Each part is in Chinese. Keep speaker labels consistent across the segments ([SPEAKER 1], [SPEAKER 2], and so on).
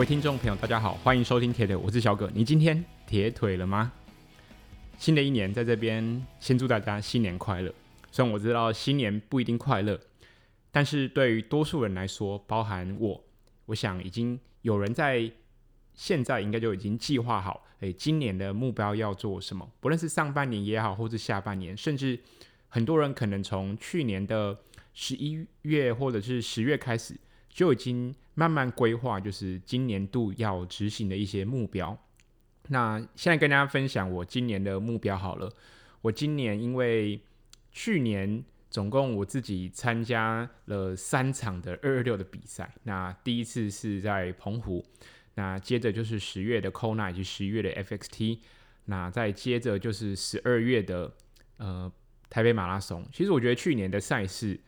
[SPEAKER 1] 各位听众朋友，大家好，欢迎收听铁腿，我是小葛。你今天铁腿了吗？新的一年在这边，先祝大家新年快乐。虽然我知道新年不一定快乐，但是对于多数人来说，包含我，我想已经有人在现在应该就已经计划好，诶，今年的目标要做什么？不论是上半年也好，或是下半年，甚至很多人可能从去年的十一月或者是十月开始。就已经慢慢规划，就是今年度要执行的一些目标。那现在跟大家分享我今年的目标好了。我今年因为去年总共我自己参加了三场的二二六的比赛。那第一次是在澎湖，那接着就是十月的 Kona 以及十一月的 FXT，那再接着就是十二月的呃台北马拉松。其实我觉得去年的赛事。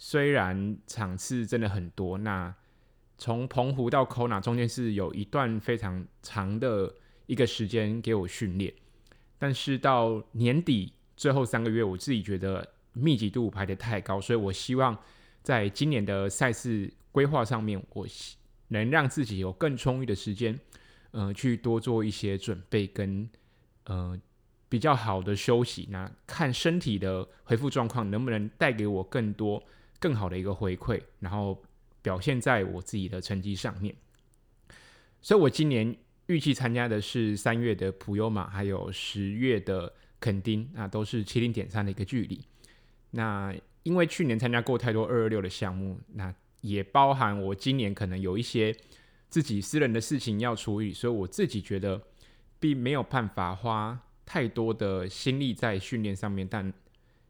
[SPEAKER 1] 虽然场次真的很多，那从澎湖到 Kona 中间是有一段非常长的一个时间给我训练，但是到年底最后三个月，我自己觉得密集度排得太高，所以我希望在今年的赛事规划上面，我能让自己有更充裕的时间，呃，去多做一些准备跟呃比较好的休息，那看身体的恢复状况能不能带给我更多。更好的一个回馈，然后表现在我自己的成绩上面。所以我今年预计参加的是三月的普悠玛，还有十月的垦丁，那都是七零点三的一个距离。那因为去年参加过太多二二六的项目，那也包含我今年可能有一些自己私人的事情要处理，所以我自己觉得并没有办法花太多的心力在训练上面，但。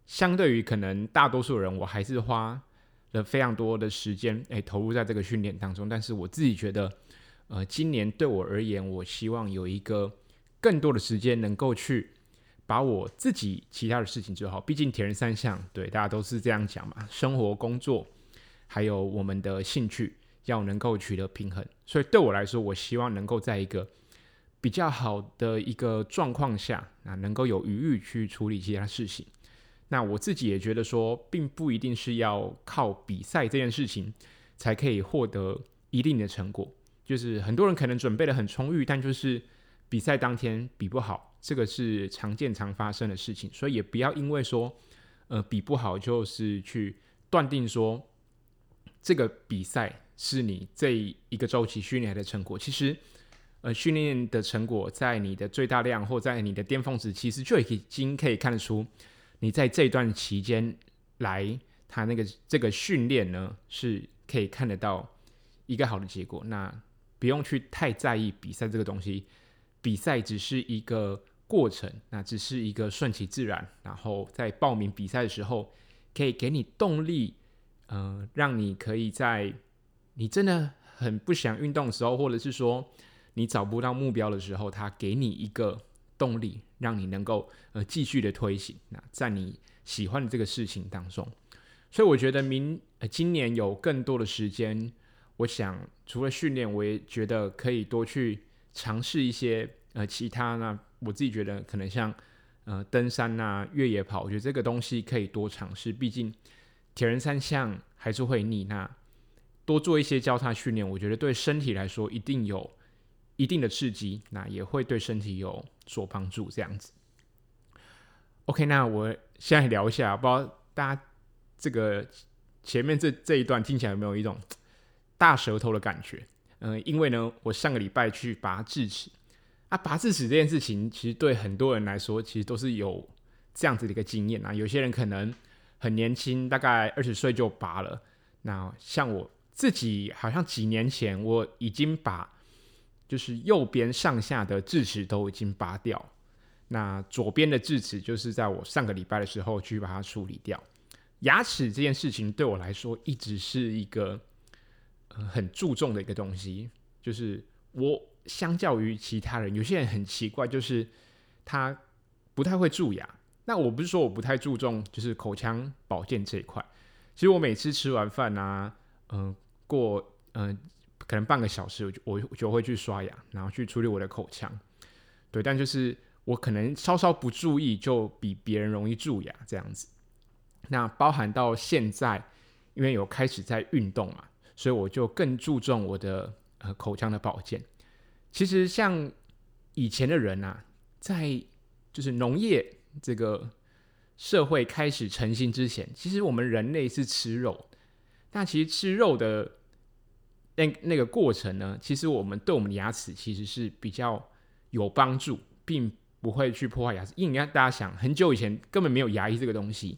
[SPEAKER 1] 相对于可能大多数人，我还是花了非常多的时间，诶，投入在这个训练当中。但是我自己觉得，呃，今年对我而言，我希望有一个更多的时间，能够去把我自己其他的事情做好。毕竟铁人三项，对，大家都是这样讲嘛，生活、工作，还有我们的兴趣，要能够取得平衡。所以对我来说，我希望能够在一个比较好的一个状况下，啊，能够有余裕去处理其他事情。那我自己也觉得说，并不一定是要靠比赛这件事情才可以获得一定的成果。就是很多人可能准备得很充裕，但就是比赛当天比不好，这个是常见常发生的事情。所以也不要因为说，呃，比不好就是去断定说这个比赛是你这一个周期训练的成果。其实，呃，训练的成果在你的最大量或在你的巅峰值，其实就已经可以看得出。你在这段期间来，他那个这个训练呢，是可以看得到一个好的结果。那不用去太在意比赛这个东西，比赛只是一个过程，那只是一个顺其自然。然后在报名比赛的时候，可以给你动力，嗯、呃，让你可以在你真的很不想运动的时候，或者是说你找不到目标的时候，他给你一个。动力让你能够呃继续的推行，那在你喜欢的这个事情当中，所以我觉得明呃今年有更多的时间，我想除了训练，我也觉得可以多去尝试一些呃其他呢，我自己觉得可能像呃登山呐、啊、越野跑，我觉得这个东西可以多尝试，毕竟铁人三项还是会腻，那多做一些交叉训练，我觉得对身体来说一定有。一定的刺激，那也会对身体有所帮助。这样子，OK，那我现在聊一下，不知道大家这个前面这这一段听起来有没有一种大舌头的感觉？嗯、因为呢，我上个礼拜去拔智齿啊，拔智齿这件事情，其实对很多人来说，其实都是有这样子的一个经验啊。有些人可能很年轻，大概二十岁就拔了。那像我自己，好像几年前我已经把。就是右边上下的智齿都已经拔掉，那左边的智齿就是在我上个礼拜的时候去把它处理掉。牙齿这件事情对我来说一直是一个、很注重的一个东西，就是我相较于其他人，有些人很奇怪，就是他不太会蛀牙。那我不是说我不太注重，就是口腔保健这一块。其实我每次吃完饭啊，嗯、过嗯。可能半个小时，我就我就会去刷牙，然后去处理我的口腔。对，但就是我可能稍稍不注意，就比别人容易蛀牙这样子。那包含到现在，因为有开始在运动嘛，所以我就更注重我的呃口腔的保健。其实像以前的人啊，在就是农业这个社会开始成型之前，其实我们人类是吃肉。那其实吃肉的那那个过程呢，其实我们对我们的牙齿其实是比较有帮助，并不会去破坏牙齿。因为，大家想，很久以前根本没有牙医这个东西。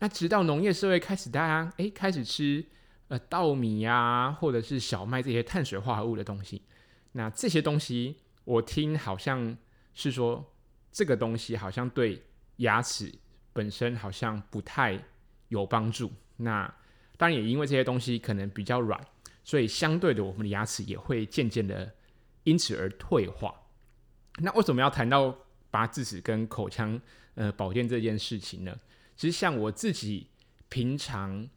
[SPEAKER 1] 那直到农业社会开始，大家诶开始吃呃稻米呀、或者是小麦这些碳水化合物的东西。那这些东西，我听好像是说，这个东西好像对牙齿本身好像不太有帮助。那当然也因为这些东西可能比较软，所以相对的，我们的牙齿也会渐渐的因此而退化。那为什么要谈到拔智齿跟口腔呃保健这件事情呢？其实像我自己平常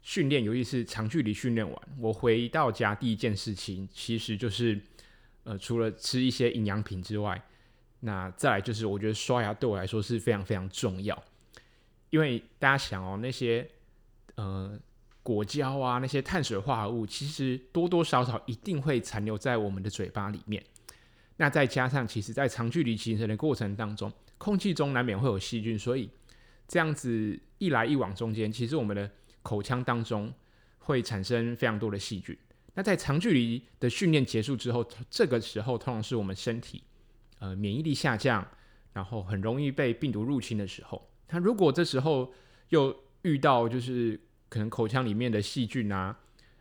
[SPEAKER 1] 训练，尤其是长距离训练完，我回到家第一件事情，其实就是呃除了吃一些营养品之外，那再来就是我觉得刷牙对我来说是非常非常重要，因为大家想哦，那些呃。果胶啊，那些碳水化合物其实多多少少一定会残留在我们的嘴巴里面。那再加上，其实，在长距离形成的过程当中，空气中难免会有细菌，所以这样子一来一往中间，其实我们的口腔当中会产生非常多的细菌。那在长距离的训练结束之后，这个时候通常是我们身体呃免疫力下降，然后很容易被病毒入侵的时候。那如果这时候又遇到就是可能口腔里面的细菌啊，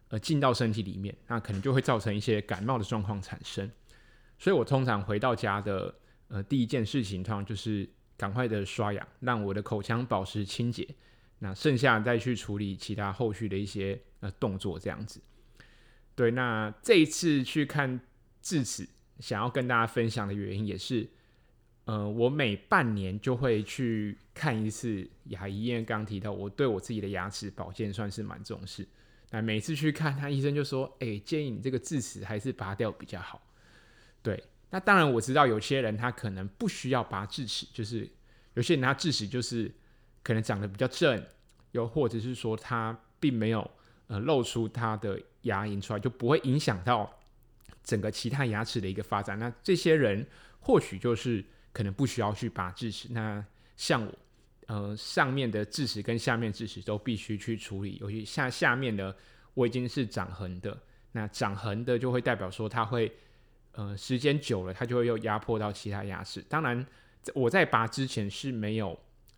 [SPEAKER 1] 呃，进到身体里面，那可能就会造成一些感冒的状况产生。所以我通常回到家的呃第一件事情，通常就是赶快的刷牙，让我的口腔保持清洁。那剩下再去处理其他后续的一些呃动作，这样子。对，那这一次去看智齿，想要跟大家分享的原因也是。呃，我每半年就会去看一次牙医，因为刚刚提到我对我自己的牙齿保健算是蛮重视。那每次去看他，医生就说：“哎、建议你这个智齿还是拔掉比较好。”对，那当然我知道有些人他可能不需要拔智齿，就是有些人他智齿就是可能长得比较正，又或者是说他并没有呃露出他的牙龈出来，就不会影响到整个其他牙齿的一个发展。那这些人或许就是。可能不需要去拔智齿。那像我，呃，上面的智齿跟下面智齿都必须去处理。尤其下下面的我已经是长横的，那长横的就会代表说它会，呃，时间久了它就会又压迫到其他牙齿。当然，我在拔之前是没有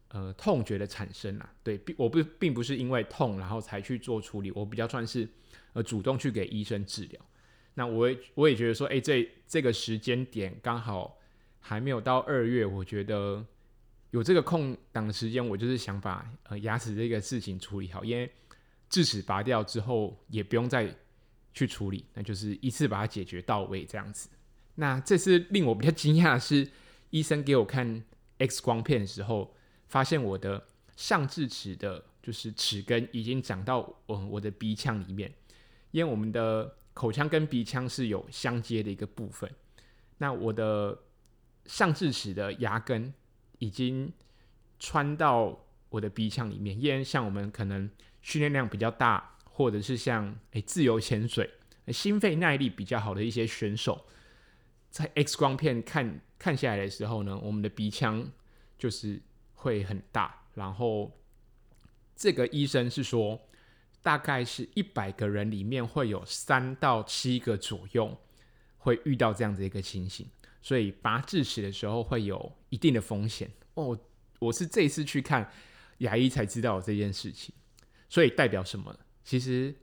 [SPEAKER 1] 呃痛觉的产生啦。对，并我不并不是因为痛然后才去做处理，我比较算是呃主动去给医生治疗。那我也我也觉得说，哎，这这个时间点刚好。还没有到二月，我觉得有这个空档的时间，我就是想把呃牙齿这个事情处理好，因为智齿拔掉之后也不用再去处理，那就是一次把它解决到位这样子。那这次令我比较惊讶的是，医生给我看 X 光片的时候，发现我的上智齿的，就是齿根已经长到我我的鼻腔里面，因为我们的口腔跟鼻腔是有相接的一个部分，那我的。上智齿的牙根已经穿到我的鼻腔里面，依然像我们可能训练量比较大，或者是像诶、自由潜水、心肺耐力比较好的一些选手，在 X 光片看看下来的时候呢，我们的鼻腔就是会很大。然后这个医生是说，大概是一百个人里面会有三到七个左右会遇到这样子一个情形。所以拔智齿的时候会有一定的风险哦。我是这次去看牙医才知道这件事情，所以代表什么？其实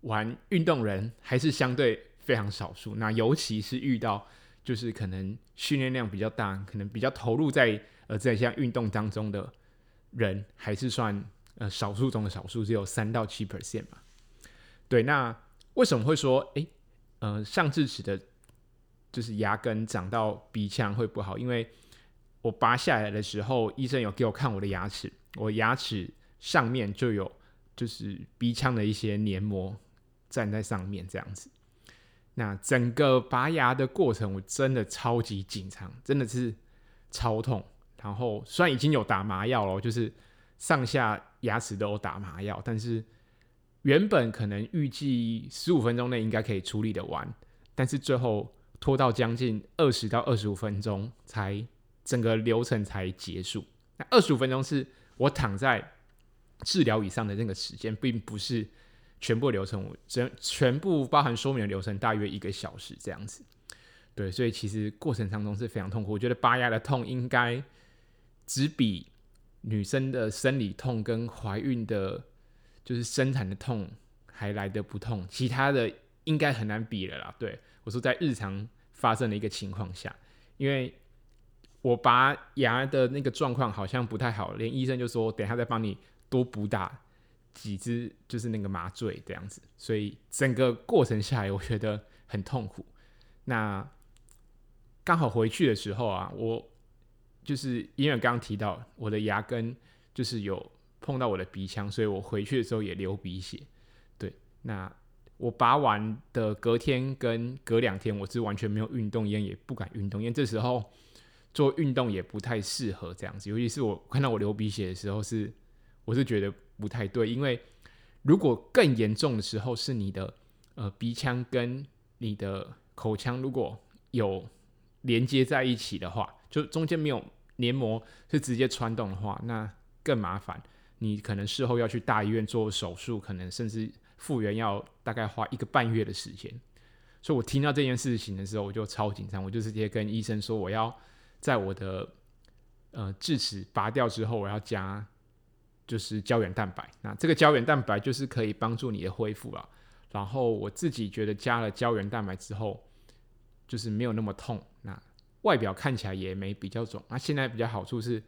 [SPEAKER 1] 玩运动人还是相对非常少数。那尤其是遇到就是可能训练量比较大，可能比较投入在呃这项运动当中的人，还是算呃少数中的少数，只有三到七 percent 吧。对，那为什么会说诶呃上智齿的？就是牙根长到鼻腔会不好，因为我拔下来的时候，医生有给我看我的牙齿，我牙齿上面就有就是鼻腔的一些黏膜站在上面这样子。那整个拔牙的过程，我真的超级紧张，真的是超痛。然后虽然已经有打麻药了，就是上下牙齿都有打麻药，但是原本可能预计十五分钟内应该可以处理的完，但是最后拖到将近二十到二十五分钟才整个流程才结束。那二十五分钟是我躺在治疗椅上的那个时间，并不是全部流程，整全部包含说明的流程大约一个小时这样子。对，所以其实过程当中是非常痛苦。我觉得拔牙的痛应该只比女生的生理痛跟怀孕的。就是生产的痛还来得不痛，其他的应该很难比了啦。对，我说在日常发生的一个情况下，因为我拔牙的那个状况好像不太好，连医生就说等一下再帮你多补打几支，就是那个麻醉这样子。所以整个过程下来，我觉得很痛苦。那刚好回去的时候啊，我就是因为刚刚提到我的牙根就是有。碰到我的鼻腔，所以我回去的时候也流鼻血。对，那我拔完的隔天跟隔两天，我是完全没有运动，也也不敢运动，因为这时候做运动也不太适合这样子。尤其是我看到我流鼻血的时候是，我是觉得不太对，因为如果更严重的时候，是你的呃鼻腔跟你的口腔如果有连接在一起的话，就中间没有黏膜是直接穿洞的话，那更麻烦。你可能事后要去大医院做手术，可能甚至复原要大概花一个半月的时间。所以我听到这件事情的时候，我就超紧张，我就直接跟医生说，我要在我的呃智齿拔掉之后，我要加就是胶原蛋白。那这个胶原蛋白就是可以帮助你的恢复了。然后我自己觉得加了胶原蛋白之后，就是没有那么痛，那外表看起来也没比较肿。那现在比较好处是。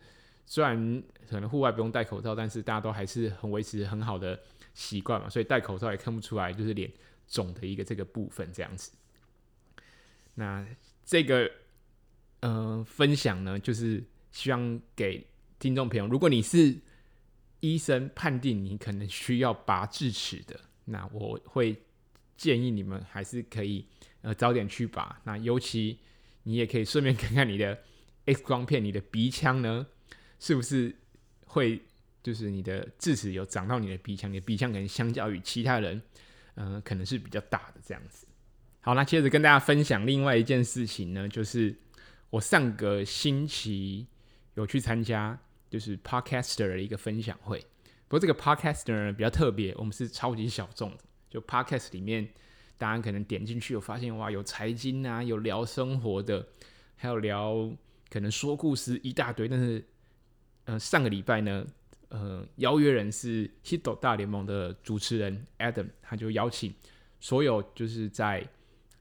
[SPEAKER 1] 虽然可能户外不用戴口罩，但是大家都还是很维持很好的习惯嘛，所以戴口罩也看不出来就是脸肿的一个这个部分这样子。那这个呃分享呢，就是希望给听众朋友，如果你是医生判定你可能需要拔智齿的，那我会建议你们还是可以呃早点去拔。那尤其你也可以顺便看看你的 X 光片，你的鼻腔呢。是不是会就是你的智齿有长到你的鼻腔？你的鼻腔可能相较于其他人，嗯、呃，可能是比较大的这样子。好，那接着跟大家分享另外一件事情呢，就是我上个星期有去参加就是 Podcaster 的一个分享会。不过这个 Podcaster 呢比较特别，我们是超级小众，就 Podcast 里面大家可能点进去，有发现哇，有财经啊，有聊生活的，还有聊可能说故事一大堆，但是。呃，上个礼拜呢，呃，邀约人是《Hito 大联盟》的主持人 Adam，他就邀请所有就是在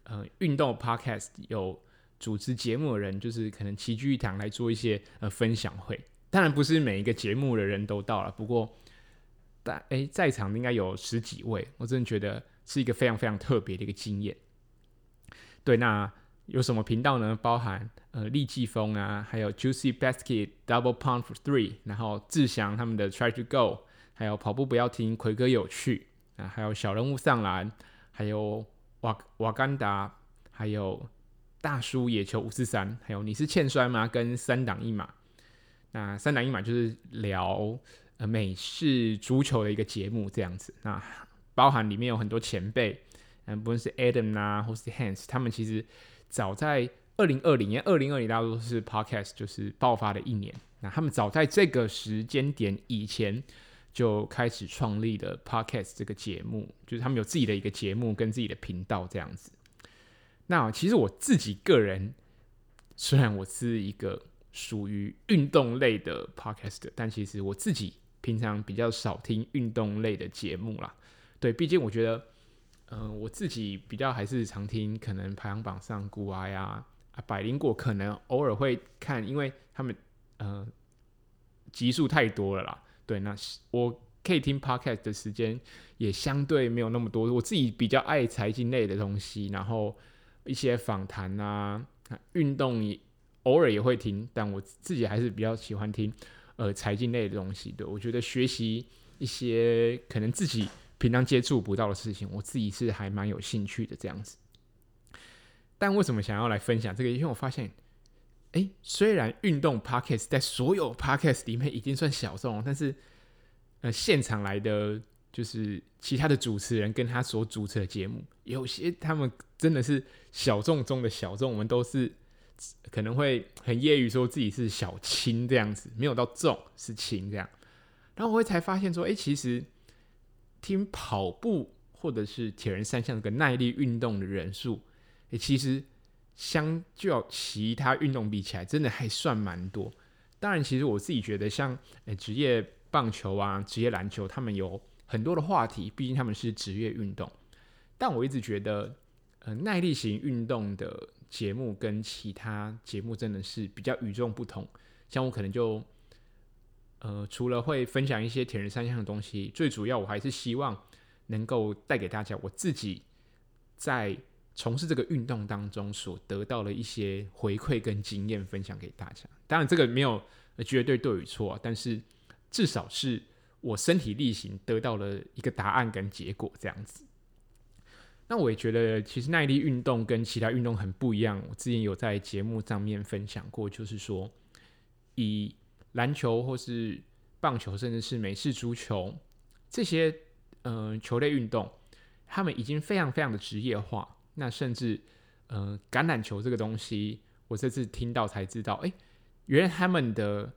[SPEAKER 1] 呃运动 Podcast 有主持节目的人，就是可能齐聚一堂来做一些呃分享会。当然不是每一个节目的人都到了，不过但哎在场应该有十几位，我真的觉得是一个非常非常特别的一个经验。对，那。有什么频道呢？包含呃立季风啊，还有 Juicy Basket Double Pump for Three，然后志祥他们的 Try to Go，还有跑步不要停，奎哥有趣啊，还有小人物上篮，还有瓦瓦甘达，还有大叔野球五四三，还有你是欠摔吗？跟三档一码，那三档一码就是聊呃美式足球的一个节目这样子。那包含里面有很多前辈，嗯，不论是 Adam 啊，或是 Hans，他们其实。早在二零二零年，二零二零大多是 Podcast 就是爆发的一年。那他们早在这个时间点以前就开始创立的 Podcast 这个节目，就是他们有自己的一个节目跟自己的频道这样子。那其实我自己个人，虽然我是一个属于运动类的 Podcast，但其实我自己平常比较少听运动类的节目啦。对，毕竟我觉得。嗯、我自己比较还是常听，可能排行榜上股癌呀、啊、百灵果，可能偶尔会看，因为他们呃集数太多了啦。对，那我可以听 podcast 的时间也相对没有那么多。我自己比较爱财经类的东西，然后一些访谈啊、运动也偶尔也会听，但我自己还是比较喜欢听呃财经类的东西。对，我觉得学习一些可能自己。平常接触不到的事情，我自己是还蛮有兴趣的这样子。但为什么想要来分享这个？因为我发现，哎、虽然运动 podcast 在所有 podcast 里面已经算小众，但是呃，现场来的就是其他的主持人跟他所主持的节目，有些他们真的是小众中的小众，我们都是可能会很业余说自己是小青这样子，没有到重是轻这样。然后我会才发现说，哎、其实听跑步或者是铁人三项这个耐力运动的人数，诶、欸，其实相较其他运动比起来，真的还算蛮多。当然，其实我自己觉得像，像诶职业棒球啊、职业篮球，他们有很多的话题，毕竟他们是职业运动。但我一直觉得，呃，耐力型运动的节目跟其他节目真的是比较与众不同。像我可能就。呃，除了会分享一些铁人三项的东西，最主要我还是希望能够带给大家我自己在从事这个运动当中所得到的一些回馈跟经验分享给大家。当然，这个没有绝对对与错，但是至少是我身体力行得到了一个答案跟结果这样子。那我也觉得，其实耐力运动跟其他运动很不一样。我之前有在节目上面分享过，就是说以篮球或是棒球，甚至是美式足球这些嗯、呃、球类运动，他们已经非常非常的职业化。那甚至呃橄榄球这个东西，我这次听到才知道，哎、原来他们的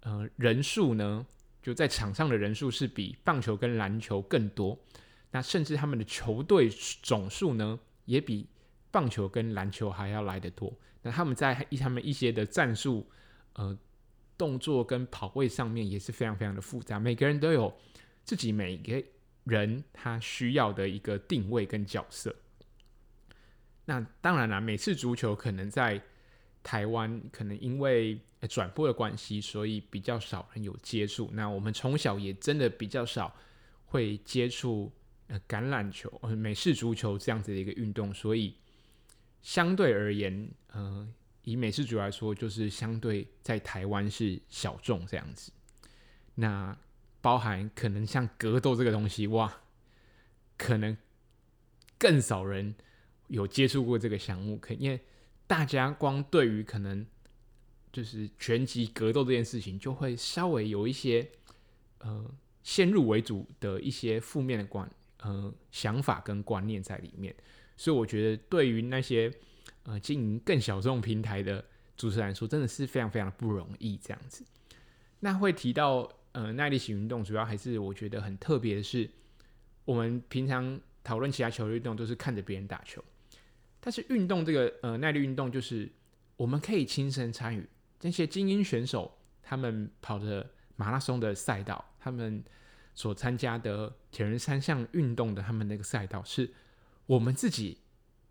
[SPEAKER 1] 呃人数呢，就在场上的人数是比棒球跟篮球更多。那甚至他们的球队总数呢，也比棒球跟篮球还要来得多。那他们在他们一些的战术呃。动作跟跑位上面也是非常非常的复杂，每个人都有自己每个人他需要的一个定位跟角色。那当然啦，美式足球可能在台湾可能因为转播的关系，所以比较少人有接触。那我们从小也真的比较少会接触橄榄球、美式足球这样子的一个运动，所以相对而言，呃。以美式足来说，就是相对在台湾是小众这样子。那包含可能像格斗这个东西，哇，可能更少人有接触过这个项目。可因为大家光对于可能就是拳击格斗这件事情，就会稍微有一些呃先入为主的一些负面的观呃想法跟观念在里面。所以我觉得对于那些。呃，经营更小众平台的主持人来说，真的是非常非常的不容易。这样子，那会提到呃耐力型运动，主要还是我觉得很特别的是，我们平常讨论其他球类运动都是看着别人打球，但是运动这个呃耐力运动，就是我们可以亲身参与。这些精英选手他们跑的马拉松的赛道，他们所参加的铁人三项运动的他们那个赛道，是我们自己。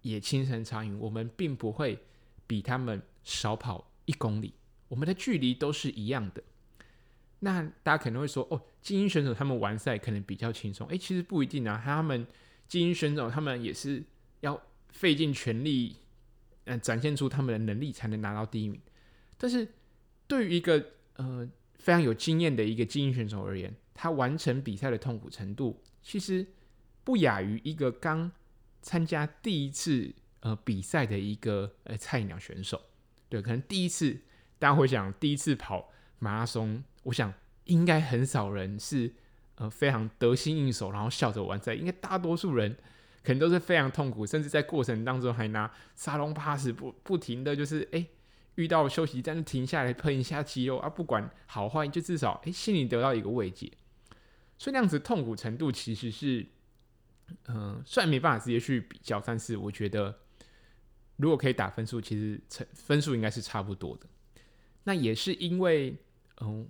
[SPEAKER 1] 也亲身参与，我们并不会比他们少跑一公里，我们的距离都是一样的。那大家可能会说，哦，精英选手他们完赛可能比较轻松，诶，其实不一定啊。他们精英选手他们也是要费尽全力，嗯，展现出他们的能力才能拿到第一名。但是对于一个呃非常有经验的一个精英选手而言，他完成比赛的痛苦程度，其实不亚于一个刚。参加第一次呃比赛的一个呃菜鸟选手，对，可能第一次大家会想第一次跑马拉松，我想应该很少人是呃非常得心应手，然后笑着完赛，应该大多数人可能都是非常痛苦，甚至在过程当中还拿沙龙 pass 不不停的就是哎遇到休息站停下来喷一下肌肉啊，不管好坏，就至少哎心里得到一个慰藉，所以那样子痛苦程度其实是。嗯，虽然没办法直接去比较，但是我觉得如果可以打分数，其实成分数应该是差不多的。那也是因为，嗯，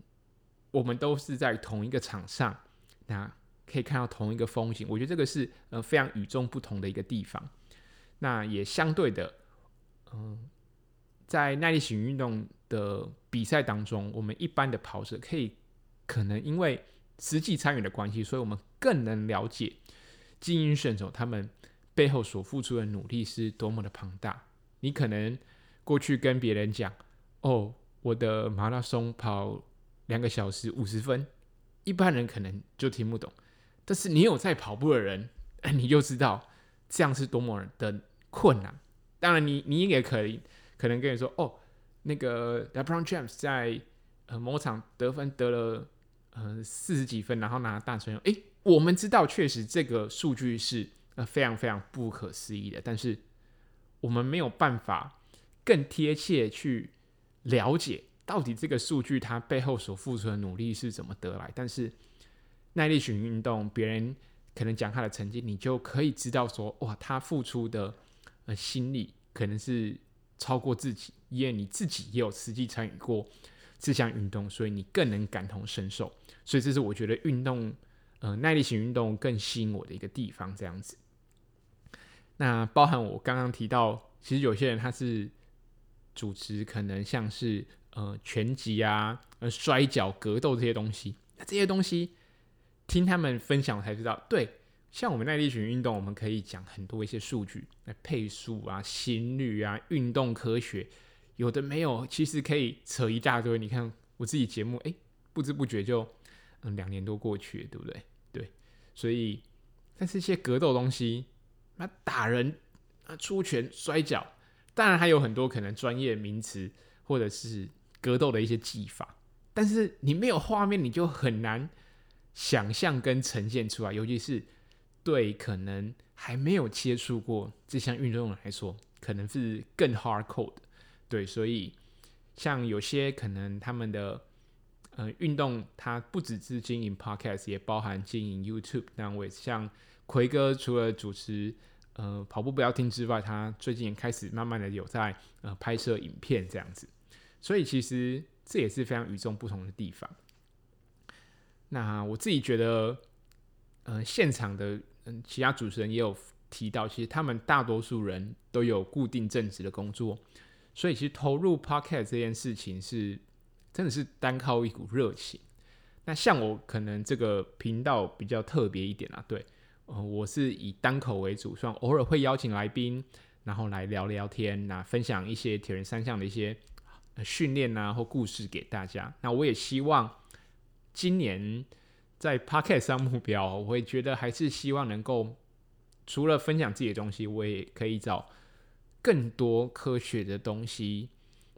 [SPEAKER 1] 我们都是在同一个场上，那可以看到同一个风景，我觉得这个是呃非常与众不同的一个地方。那也相对的，嗯，在耐力型运动的比赛当中，我们一般的跑者可以可能因为实际参与的关系，所以我们更能了解。精英选手他们背后所付出的努力是多么的庞大。你可能过去跟别人讲：“哦，我的马拉松跑两个小时五十分。”一般人可能就听不懂。但是你有在跑步的人，你就知道这样是多么的困难。当然你，你你也可以可能跟你说：“哦，那个 LeBron James 在呃某场得分得了呃四十几分，然后拿大成。”诶。我们知道确实这个数据是呃非常非常不可思议的，但是我们没有办法更贴切去了解到底这个数据它背后所付出的努力是怎么得来。但是耐力型运动，别人可能讲他的成绩，你就可以知道说，哇，他付出的呃心力可能是超过自己，因为你自己也有实际参与过这项运动，所以你更能感同身受。所以这是我觉得运动，呃，耐力型运动更吸引我的一个地方。这样子，那包含我刚刚提到，其实有些人他是主持，可能像是呃拳击啊、呃摔角、格斗这些东西，那这些东西。听他们分享才知道，对，像我们耐力型运动，我们可以讲很多一些数据，那配速啊、心率啊、运动科学，有的没有，其实可以扯一大堆。你看我自己节目，哎，不知不觉就嗯两年多过去了，对不对？所以但是一些格斗东西，那打人啊、出拳、摔跤，当然还有很多可能专业名词或者是格斗的一些技法，但是你没有画面，你就很难。想象跟呈现出来，尤其是对可能还没有接触过这项运动来说，可能是更 hardcore 的。对，所以像有些可能他们的呃运动，它不只是经营 podcast，也包含经营 YouTube 单位。像奎哥除了主持呃跑步不要听之外，他最近也开始慢慢的有在呃拍摄影片这样子。所以其实这也是非常与众不同的地方。那我自己觉得，呃，现场的嗯，其他主持人也有提到，其实他们大多数人都有固定正职的工作，所以其实投入 Podcast 这件事情是真的是单靠一股热情。那像我可能这个频道比较特别一点啊，对，呃，我是以单口为主，算偶尔会邀请来宾，然后来聊聊天，那分享一些铁人三项的一些训练啊或故事给大家。那我也希望。今年在 Podcast 上目标，我会觉得还是希望能够除了分享自己的东西，我也可以找更多科学的东西。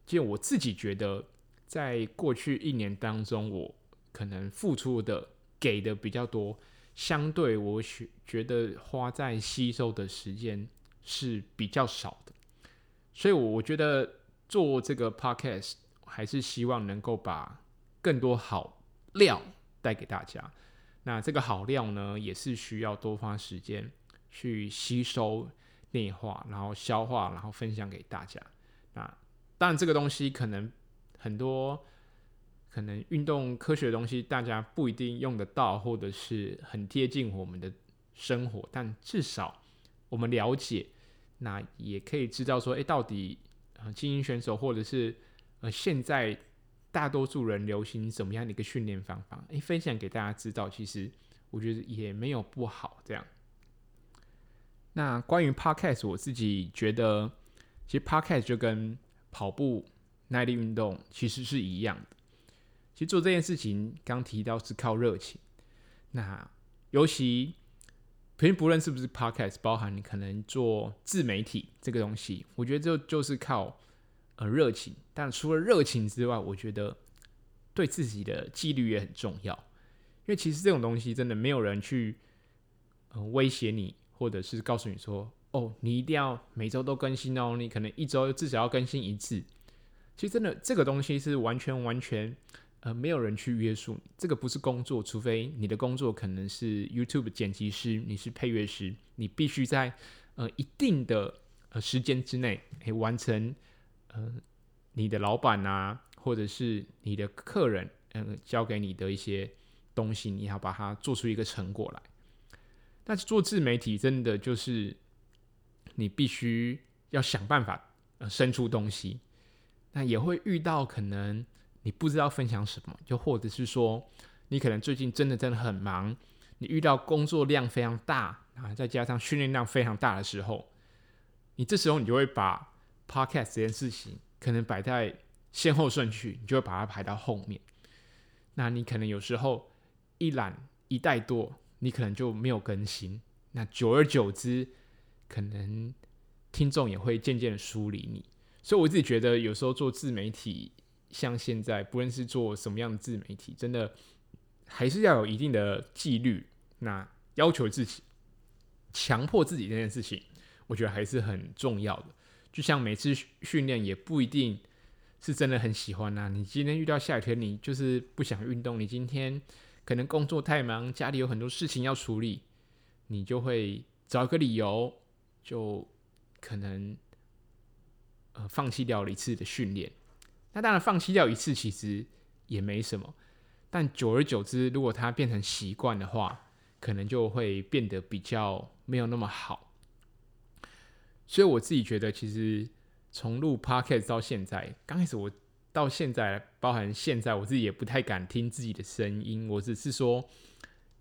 [SPEAKER 1] 就我自己觉得，在过去一年当中，我可能付出的、给的比较多，相对我觉觉得花在吸收的时间是比较少的。所以，我我觉得做这个 Podcast 还是希望能够把更多好。料带给大家，那这个好料呢，也是需要多花时间去吸收、内化，然后消化，然后分享给大家。那当然，这个东西可能很多，可能运动科学的东西，大家不一定用得到，或者是很贴近我们的生活，但至少我们了解，那也可以知道说，诶，到底呃，精英选手或者是呃，现在。大多数人流行什么样的一个训练方法？诶，分享给大家知道，其实我觉得也没有不好。这样，那关于 Podcast，我自己觉得，其实 Podcast 就跟跑步、耐力运动其实是一样的。其实做这件事情，刚提到是靠热情。那尤其，平不论是不是 Podcast，包含你可能做自媒体这个东西，我觉得就就是靠。呃，热情，但除了热情之外，我觉得对自己的纪律也很重要。因为其实这种东西真的没有人去呃威胁你，或者是告诉你说，哦，你一定要每周都更新哦，你可能一周至少要更新一次。其实真的这个东西是完全完全呃没有人去约束，这个不是工作，除非你的工作可能是 YouTube 剪辑师，你是配乐师，你必须在呃一定的呃时间之内可以、完成。呃，你的老板啊，或者是你的客人，嗯、呃，交给你的一些东西，你要把它做出一个成果来。但是做自媒体真的就是你必须要想办法呃生出东西，那也会遇到可能你不知道分享什么，就或者是说你可能最近真的真的很忙，你遇到工作量非常大啊，再加上训练量非常大的时候，你这时候你就会把。Podcast 这件事情可能摆在先后顺序，你就会把它排到后面。那你可能有时候一懒一怠惰，你可能就没有更新。那久而久之，可能听众也会渐渐的疏离你。所以我自己觉得，有时候做自媒体，像现在不论是做什么样的自媒体，真的还是要有一定的纪律，那要求自己、强迫自己这件事情，我觉得还是很重要的。就像每次训练也不一定是真的很喜欢啊。你今天遇到下雨天，你就是不想运动。你今天可能工作太忙，家里有很多事情要处理，你就会找一个理由，就可能呃放弃掉了一次的训练。那当然，放弃掉一次其实也没什么，但久而久之，如果它变成习惯的话，可能就会变得比较没有那么好。所以我自己觉得，其实从录 Podcast 到现在，刚开始我到现在，包含现在，我自己也不太敢听自己的声音。我只是说，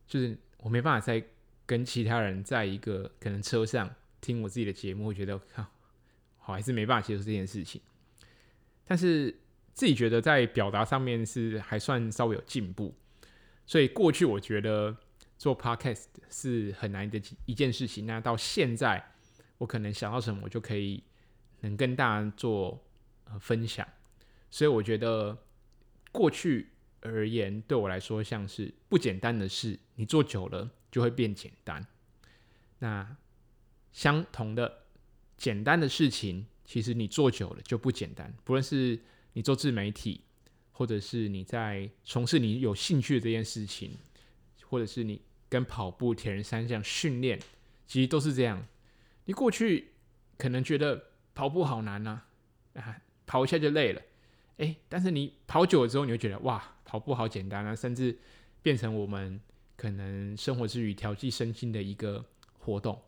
[SPEAKER 1] 就是我没办法再跟其他人在一个可能车上听我自己的节目，会觉得靠，好还是没办法接受这件事情。但是自己觉得在表达上面是还算稍微有进步。所以过去我觉得做 Podcast 是很难的一件事情，那到现在。我可能想到什么，我就可以能跟大家做呃分享，所以我觉得过去而言，对我来说像是不简单的事，你做久了就会变简单。那相同的简单的事情，其实你做久了就不简单。不论是你做自媒体，或者是你在从事你有兴趣的这件事情，或者是你跟跑步、铁人三项训练，其实都是这样。你过去可能觉得跑步好难呐，啊，跑一下就累了，哎，但是你跑久了之后，你会觉得哇，跑步好简单啊，甚至变成我们可能生活之余调剂身心的一个活动。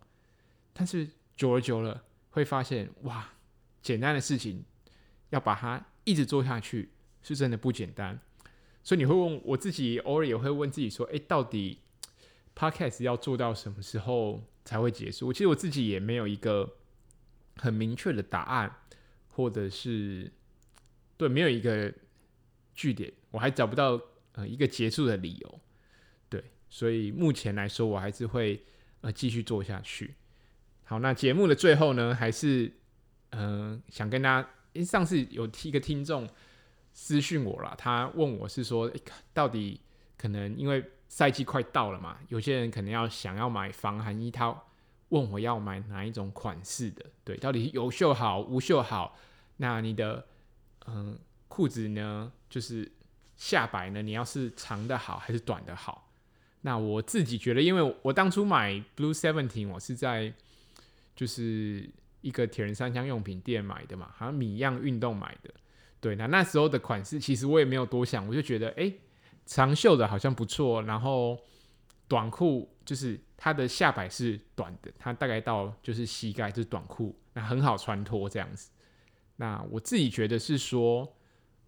[SPEAKER 1] 但是久而久了，会发现哇，简单的事情要把它一直做下去，是真的不简单。所以你会问我自己，偶尔也会问自己说，哎，到底 Podcast 要做到什么时候？才会结束。其实我自己也没有一个很明确的答案，或者是对，没有一个据点，我还找不到呃一个结束的理由。对，所以目前来说，我还是会呃继续做下去。好，那节目的最后呢，还是嗯、想跟大家，因为上次有一个听众私讯我了，他问我是说，到底可能因为。赛季快到了嘛，有些人可能要想要买防寒衣，他问我要买哪一种款式的，对，到底有袖好无袖好？那你的嗯裤子呢，就是下摆呢，你要是长的好还是短的好？那我自己觉得，因为我当初买 Blue Seventeen，我是在就是一个铁人三项用品店买的嘛，好像米样运动买的，对，那那时候的款式其实我也没有多想，我就觉得哎。长袖的好像不错，然后短裤就是它的下摆是短的，它大概到就是膝盖，就是短裤，那很好穿脱这样子。那我自己觉得是说，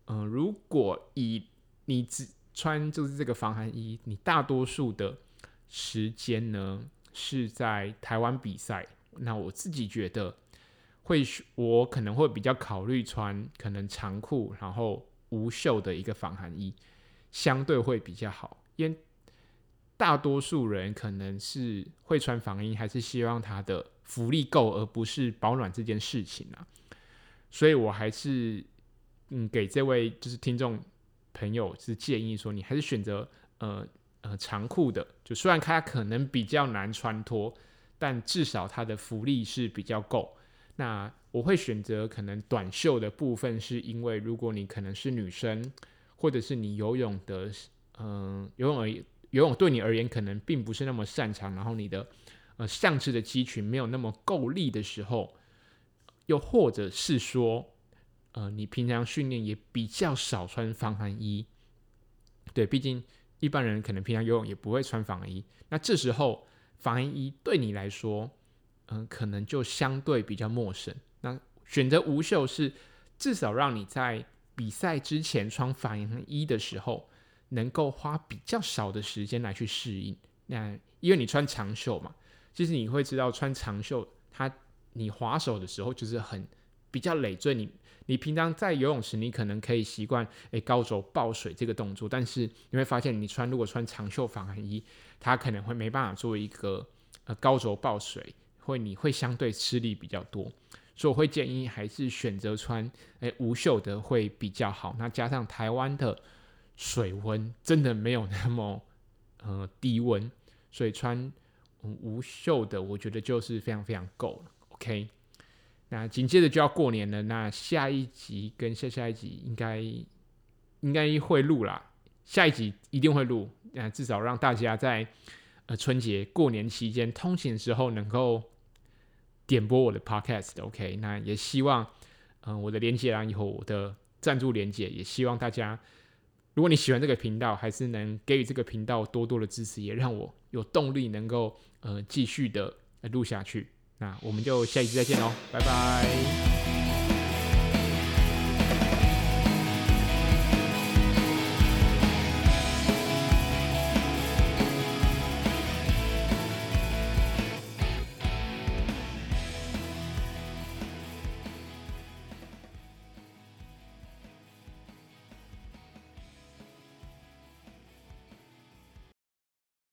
[SPEAKER 1] 嗯、如果以你只穿就是这个防寒衣，你大多数的时间呢是在台湾比赛，那我自己觉得会，我可能会比较考虑穿可能长裤，然后无袖的一个防寒衣。相对会比较好，因为大多数人可能是会穿防衣，还是希望它的浮力够，而不是保暖这件事情啊。所以我还是嗯给这位就是听众朋友是建议说，你还是选择呃呃长裤的，就虽然它可能比较难穿脱，但至少它的浮力是比较够。那我会选择可能短袖的部分，是因为如果你可能是女生。或者是你游泳的，嗯、游泳而游泳对你而言可能并不是那么擅长，然后你的呃上肢的肌群没有那么够力的时候，又或者是说，呃，你平常训练也比较少穿防寒衣，对，毕竟一般人可能平常游泳也不会穿防寒衣，那这时候防寒衣对你来说，嗯、可能就相对比较陌生。那选择无袖是至少让你在比赛之前穿防寒衣的时候，能够花比较少的时间来去适应。那因为你穿长袖嘛，其实你会知道穿长袖，它你滑手的时候就是很比较累赘。你你平常在游泳池，你可能可以习惯诶高肘抱水这个动作，但是你会发现，你穿如果穿长袖防寒衣，它可能会没办法做一个呃高肘抱水，会你会相对吃力比较多。所以我会建议还是选择穿诶、无袖的会比较好。那加上台湾的水温真的没有那么呃低温，所以穿无袖的，我觉得就是非常非常够了。OK，那紧接着就要过年了，那下一集跟下下一集应该应该会录啦，下一集一定会录，那至少让大家在呃春节过年期间通勤的时候能够点播我的 Podcast。OK，那也希望嗯、我的连接栏以后我的赞助连接，也希望大家。如果你喜欢这个频道，还是能给予这个频道多多的支持，也让我有动力能够呃继续的录下去。那我们就下一期再见喽，拜拜。